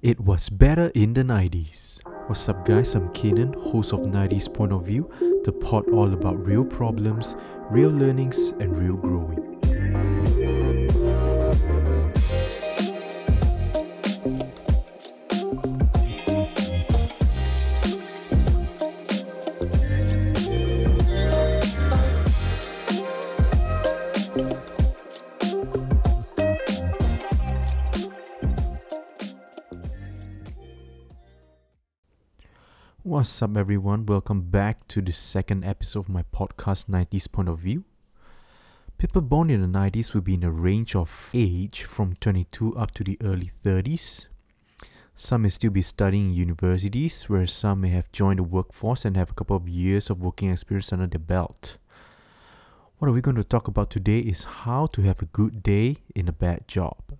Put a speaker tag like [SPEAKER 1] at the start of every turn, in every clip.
[SPEAKER 1] It was better in the 90s. What's up, guys? I'm Kanan, host of 90s Point of View, the pod all about real problems, real learnings, and real growing. What's up, everyone? Welcome back to the second episode of my podcast, 90s Point of View. People born in the 90s will be in a range of age from 22 up to the early 30s. Some may still be studying in universities, whereas some may have joined the workforce and have a couple of years of working experience under their belt. What are we going to talk about today is how to have a good day in a bad job.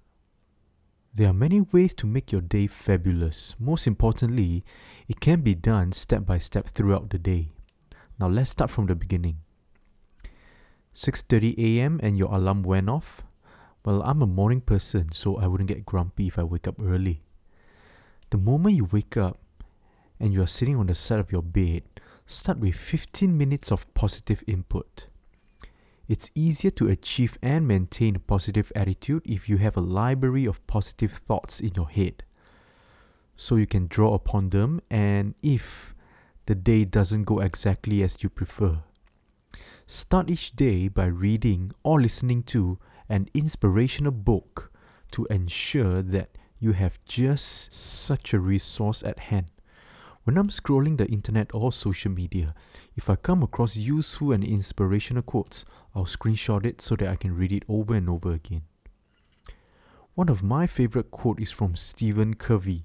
[SPEAKER 1] There are many ways to make your day fabulous. Most importantly, it can be done step by step throughout the day. Now let's start from the beginning. 6:30 a.m. and your alarm went off. Well, I'm a morning person, so I wouldn't get grumpy if I wake up early. The moment you wake up and you are sitting on the side of your bed, start with 15 minutes of positive input. It's easier to achieve and maintain a positive attitude if you have a library of positive thoughts in your head. So you can draw upon them, and if the day doesn't go exactly as you prefer, start each day by reading or listening to an inspirational book to ensure that you have just such a resource at hand. When I'm scrolling the internet or social media, if I come across useful and inspirational quotes, I'll screenshot it so that I can read it over and over again. One of my favorite quotes is from Stephen Covey.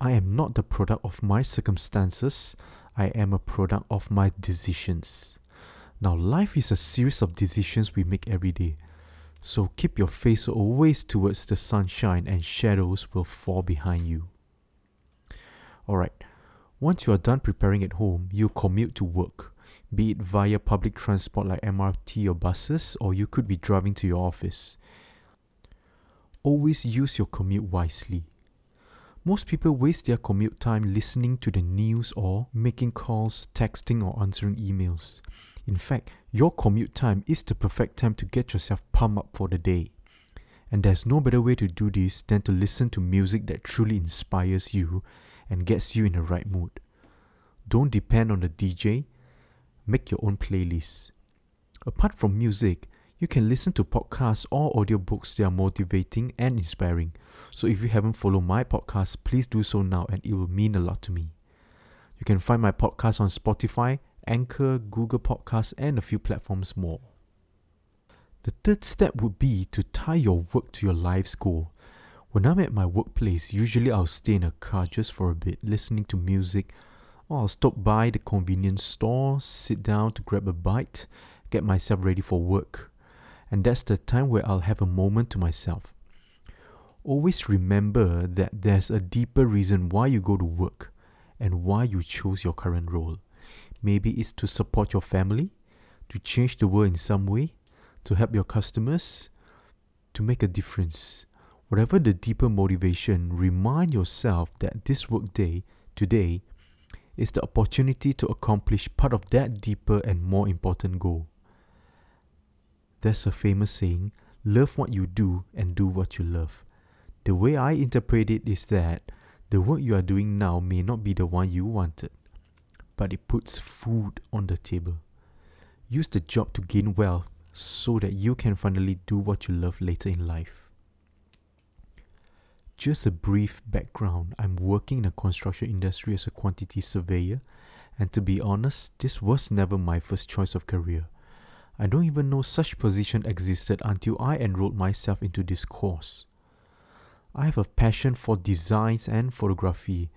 [SPEAKER 1] I am not the product of my circumstances, I am a product of my decisions. Now, life is a series of decisions we make every day. So keep your face always towards the sunshine and shadows will fall behind you. Alright, once you are done preparing at home, you commute to work, be it via public transport like MRT or buses, or you could be driving to your office. Always use your commute wisely. Most people waste their commute time listening to the news or making calls, texting, or answering emails. In fact, your commute time is the perfect time to get yourself pumped up for the day. And there's no better way to do this than to listen to music that truly inspires you and gets you in the right mood. Don't depend on the DJ, make your own playlist. Apart from music, you can listen to podcasts or audiobooks that are motivating and inspiring. So if you haven't followed my podcast, please do so now and it will mean a lot to me. You can find my podcast on Spotify, Anchor, Google Podcasts, and a few platforms more. The third step would be to tie your work to your life's goal. When I'm at my workplace, usually I'll stay in a car just for a bit, listening to music, or I'll stop by the convenience store, sit down to grab a bite, get myself ready for work. And that's the time where I'll have a moment to myself. Always remember that there's a deeper reason why you go to work and why you chose your current role. Maybe it's to support your family, to change the world in some way, to help your customers, to make a difference. Whatever the deeper motivation, remind yourself that this workday today is the opportunity to accomplish part of that deeper and more important goal. There's a famous saying love what you do and do what you love. The way I interpret it is that the work you are doing now may not be the one you wanted, but it puts food on the table. Use the job to gain wealth so that you can finally do what you love later in life. Just a brief background I'm working in the construction industry as a quantity surveyor, and to be honest, this was never my first choice of career. I don't even know such position existed until I enrolled myself into this course. I have a passion for designs and photography,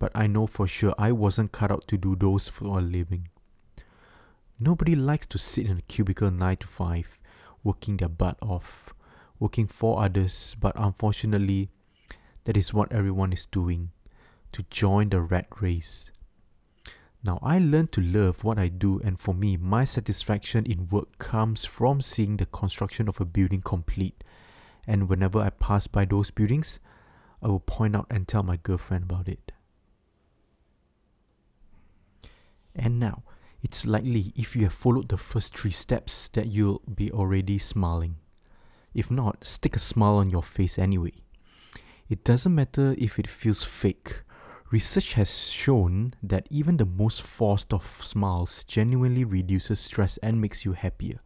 [SPEAKER 1] but I know for sure I wasn't cut out to do those for a living. Nobody likes to sit in a cubicle 9 to 5, working their butt off, working for others, but unfortunately, that is what everyone is doing to join the rat race. Now, I learned to love what I do, and for me, my satisfaction in work comes from seeing the construction of a building complete. And whenever I pass by those buildings, I will point out and tell my girlfriend about it. And now, it's likely if you have followed the first three steps that you'll be already smiling. If not, stick a smile on your face anyway. It doesn't matter if it feels fake. Research has shown that even the most forced of smiles genuinely reduces stress and makes you happier.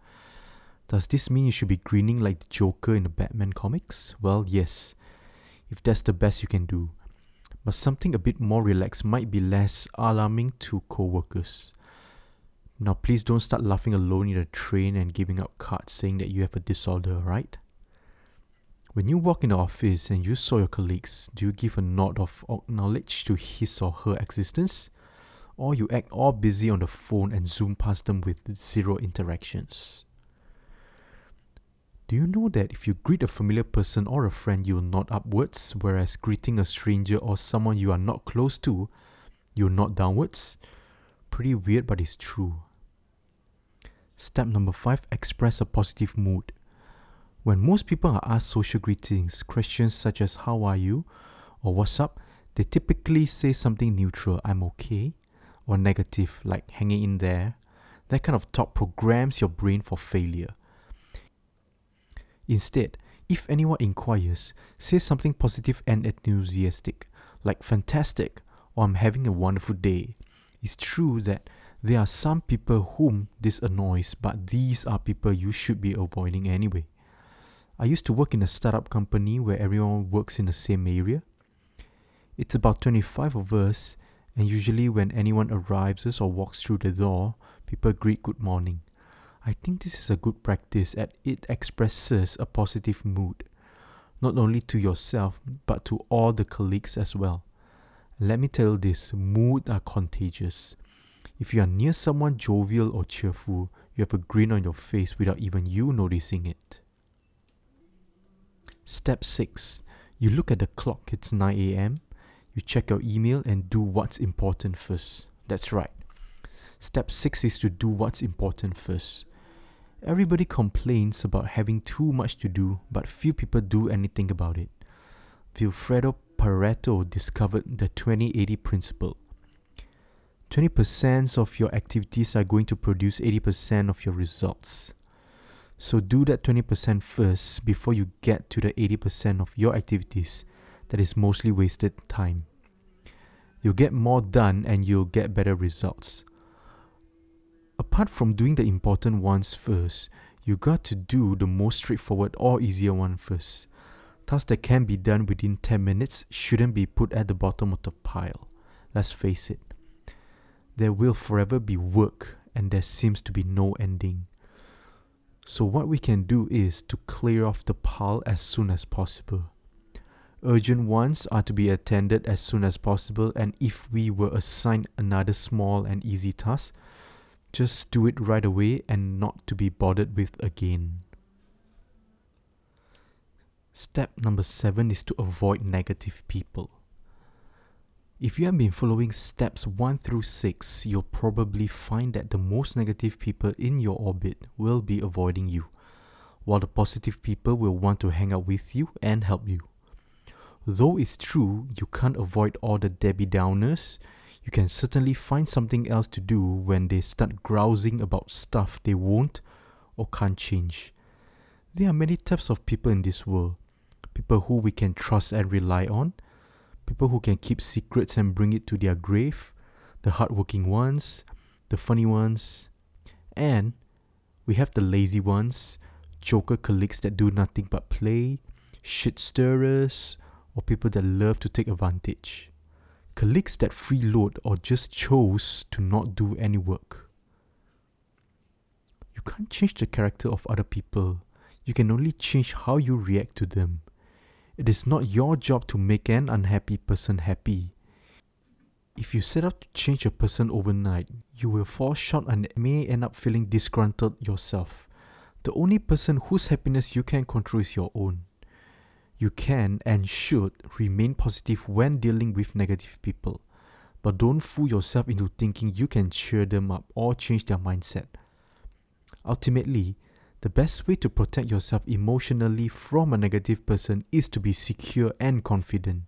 [SPEAKER 1] Does this mean you should be grinning like the Joker in the Batman comics? Well, yes, if that's the best you can do. But something a bit more relaxed might be less alarming to co-workers. Now, please don't start laughing alone in a train and giving out cards saying that you have a disorder, right? When you walk in the office and you saw your colleagues, do you give a nod of acknowledge to his or her existence? Or you act all busy on the phone and zoom past them with zero interactions? Do you know that if you greet a familiar person or a friend, you'll nod upwards, whereas greeting a stranger or someone you are not close to, you'll nod downwards? Pretty weird, but it's true. Step number five express a positive mood. When most people are asked social greetings, questions such as how are you or what's up, they typically say something neutral, I'm okay, or negative, like hanging in there. That kind of talk programs your brain for failure. Instead, if anyone inquires, say something positive and enthusiastic, like fantastic or I'm having a wonderful day. It's true that there are some people whom this annoys, but these are people you should be avoiding anyway. I used to work in a startup company where everyone works in the same area. It's about 25 of us, and usually when anyone arrives or walks through the door, people greet good morning. I think this is a good practice as it expresses a positive mood, not only to yourself but to all the colleagues as well. Let me tell you this moods are contagious. If you are near someone jovial or cheerful, you have a grin on your face without even you noticing it. Step 6 You look at the clock, it's 9 am. You check your email and do what's important first. That's right. Step 6 is to do what's important first. Everybody complains about having too much to do, but few people do anything about it. Vilfredo Pareto discovered the 2080 principle. 20% of your activities are going to produce 80% of your results. So do that 20% first before you get to the 80% of your activities that is mostly wasted time. You'll get more done and you'll get better results apart from doing the important ones first, you got to do the most straightforward or easier one first. Tasks that can be done within 10 minutes shouldn't be put at the bottom of the pile. Let's face it. There will forever be work and there seems to be no ending. So, what we can do is to clear off the pile as soon as possible. Urgent ones are to be attended as soon as possible, and if we were assigned another small and easy task, just do it right away and not to be bothered with again. Step number seven is to avoid negative people. If you have been following steps 1 through 6, you'll probably find that the most negative people in your orbit will be avoiding you, while the positive people will want to hang out with you and help you. Though it's true you can't avoid all the Debbie Downers, you can certainly find something else to do when they start grousing about stuff they won't or can't change. There are many types of people in this world people who we can trust and rely on, people who can keep secrets and bring it to their grave, the hardworking ones, the funny ones, and we have the lazy ones, joker colleagues that do nothing but play, shit stirrers, or people that love to take advantage colleagues that freeload or just chose to not do any work. You can't change the character of other people, you can only change how you react to them. It is not your job to make an unhappy person happy. If you set out to change a person overnight, you will fall short and may end up feeling disgruntled yourself. The only person whose happiness you can control is your own. You can and should remain positive when dealing with negative people, but don't fool yourself into thinking you can cheer them up or change their mindset. Ultimately, The best way to protect yourself emotionally from a negative person is to be secure and confident.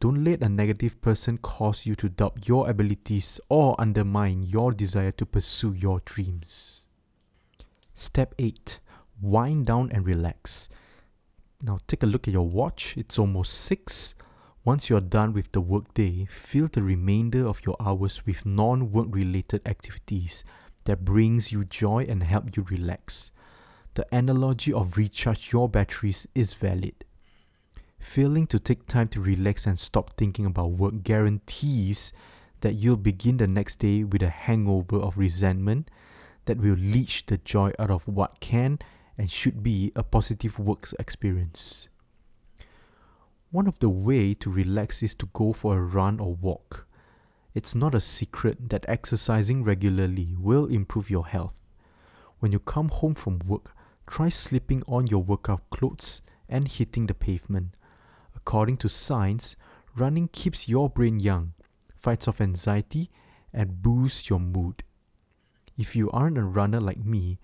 [SPEAKER 1] Don't let a negative person cause you to doubt your abilities or undermine your desire to pursue your dreams. Step 8 Wind down and relax. Now take a look at your watch, it's almost 6. Once you're done with the workday, fill the remainder of your hours with non work related activities that brings you joy and help you relax. The analogy of recharge your batteries is valid. Failing to take time to relax and stop thinking about work guarantees that you'll begin the next day with a hangover of resentment that will leach the joy out of what can and should be a positive work experience. One of the way to relax is to go for a run or walk. It's not a secret that exercising regularly will improve your health. When you come home from work, try slipping on your workout clothes and hitting the pavement. According to science, running keeps your brain young, fights off anxiety, and boosts your mood. If you aren't a runner like me,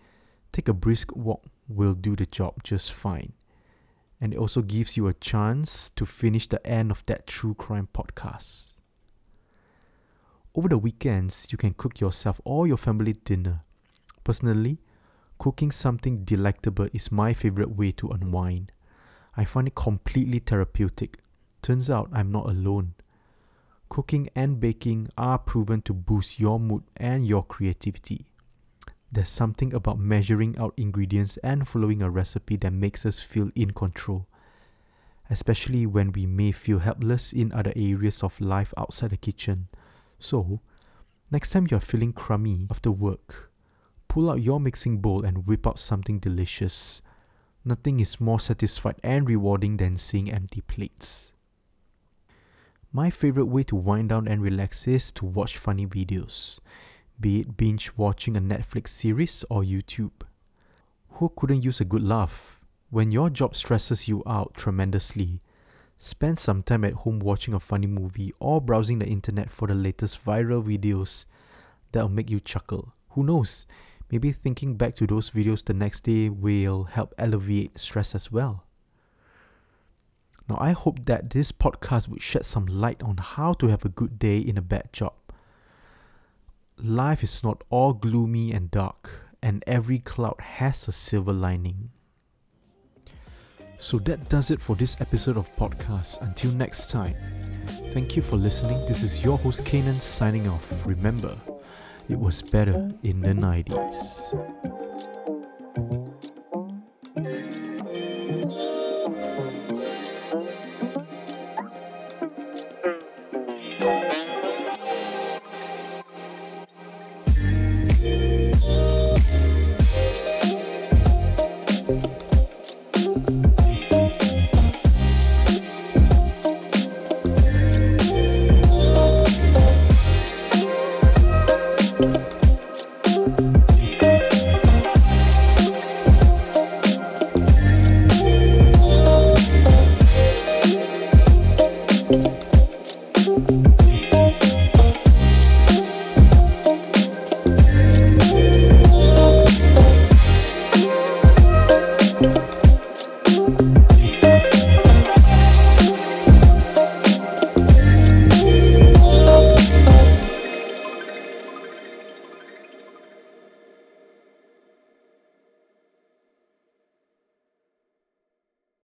[SPEAKER 1] take a brisk walk will do the job just fine. And it also gives you a chance to finish the end of that true crime podcast. Over the weekends, you can cook yourself or your family dinner. Personally, cooking something delectable is my favorite way to unwind. I find it completely therapeutic. Turns out I'm not alone. Cooking and baking are proven to boost your mood and your creativity. There's something about measuring out ingredients and following a recipe that makes us feel in control, especially when we may feel helpless in other areas of life outside the kitchen. So, next time you're feeling crummy after work, pull out your mixing bowl and whip out something delicious. Nothing is more satisfied and rewarding than seeing empty plates. My favorite way to wind down and relax is to watch funny videos, be it binge watching a Netflix series or YouTube. Who couldn't use a good laugh? When your job stresses you out tremendously, spend some time at home watching a funny movie or browsing the internet for the latest viral videos that'll make you chuckle. Who knows? Maybe thinking back to those videos the next day will help alleviate stress as well. Now, I hope that this podcast would shed some light on how to have a good day in a bad job. Life is not all gloomy and dark, and every cloud has a silver lining. So that does it for this episode of podcast. Until next time, thank you for listening. This is your host Kanan signing off. Remember, it was better in the 90s.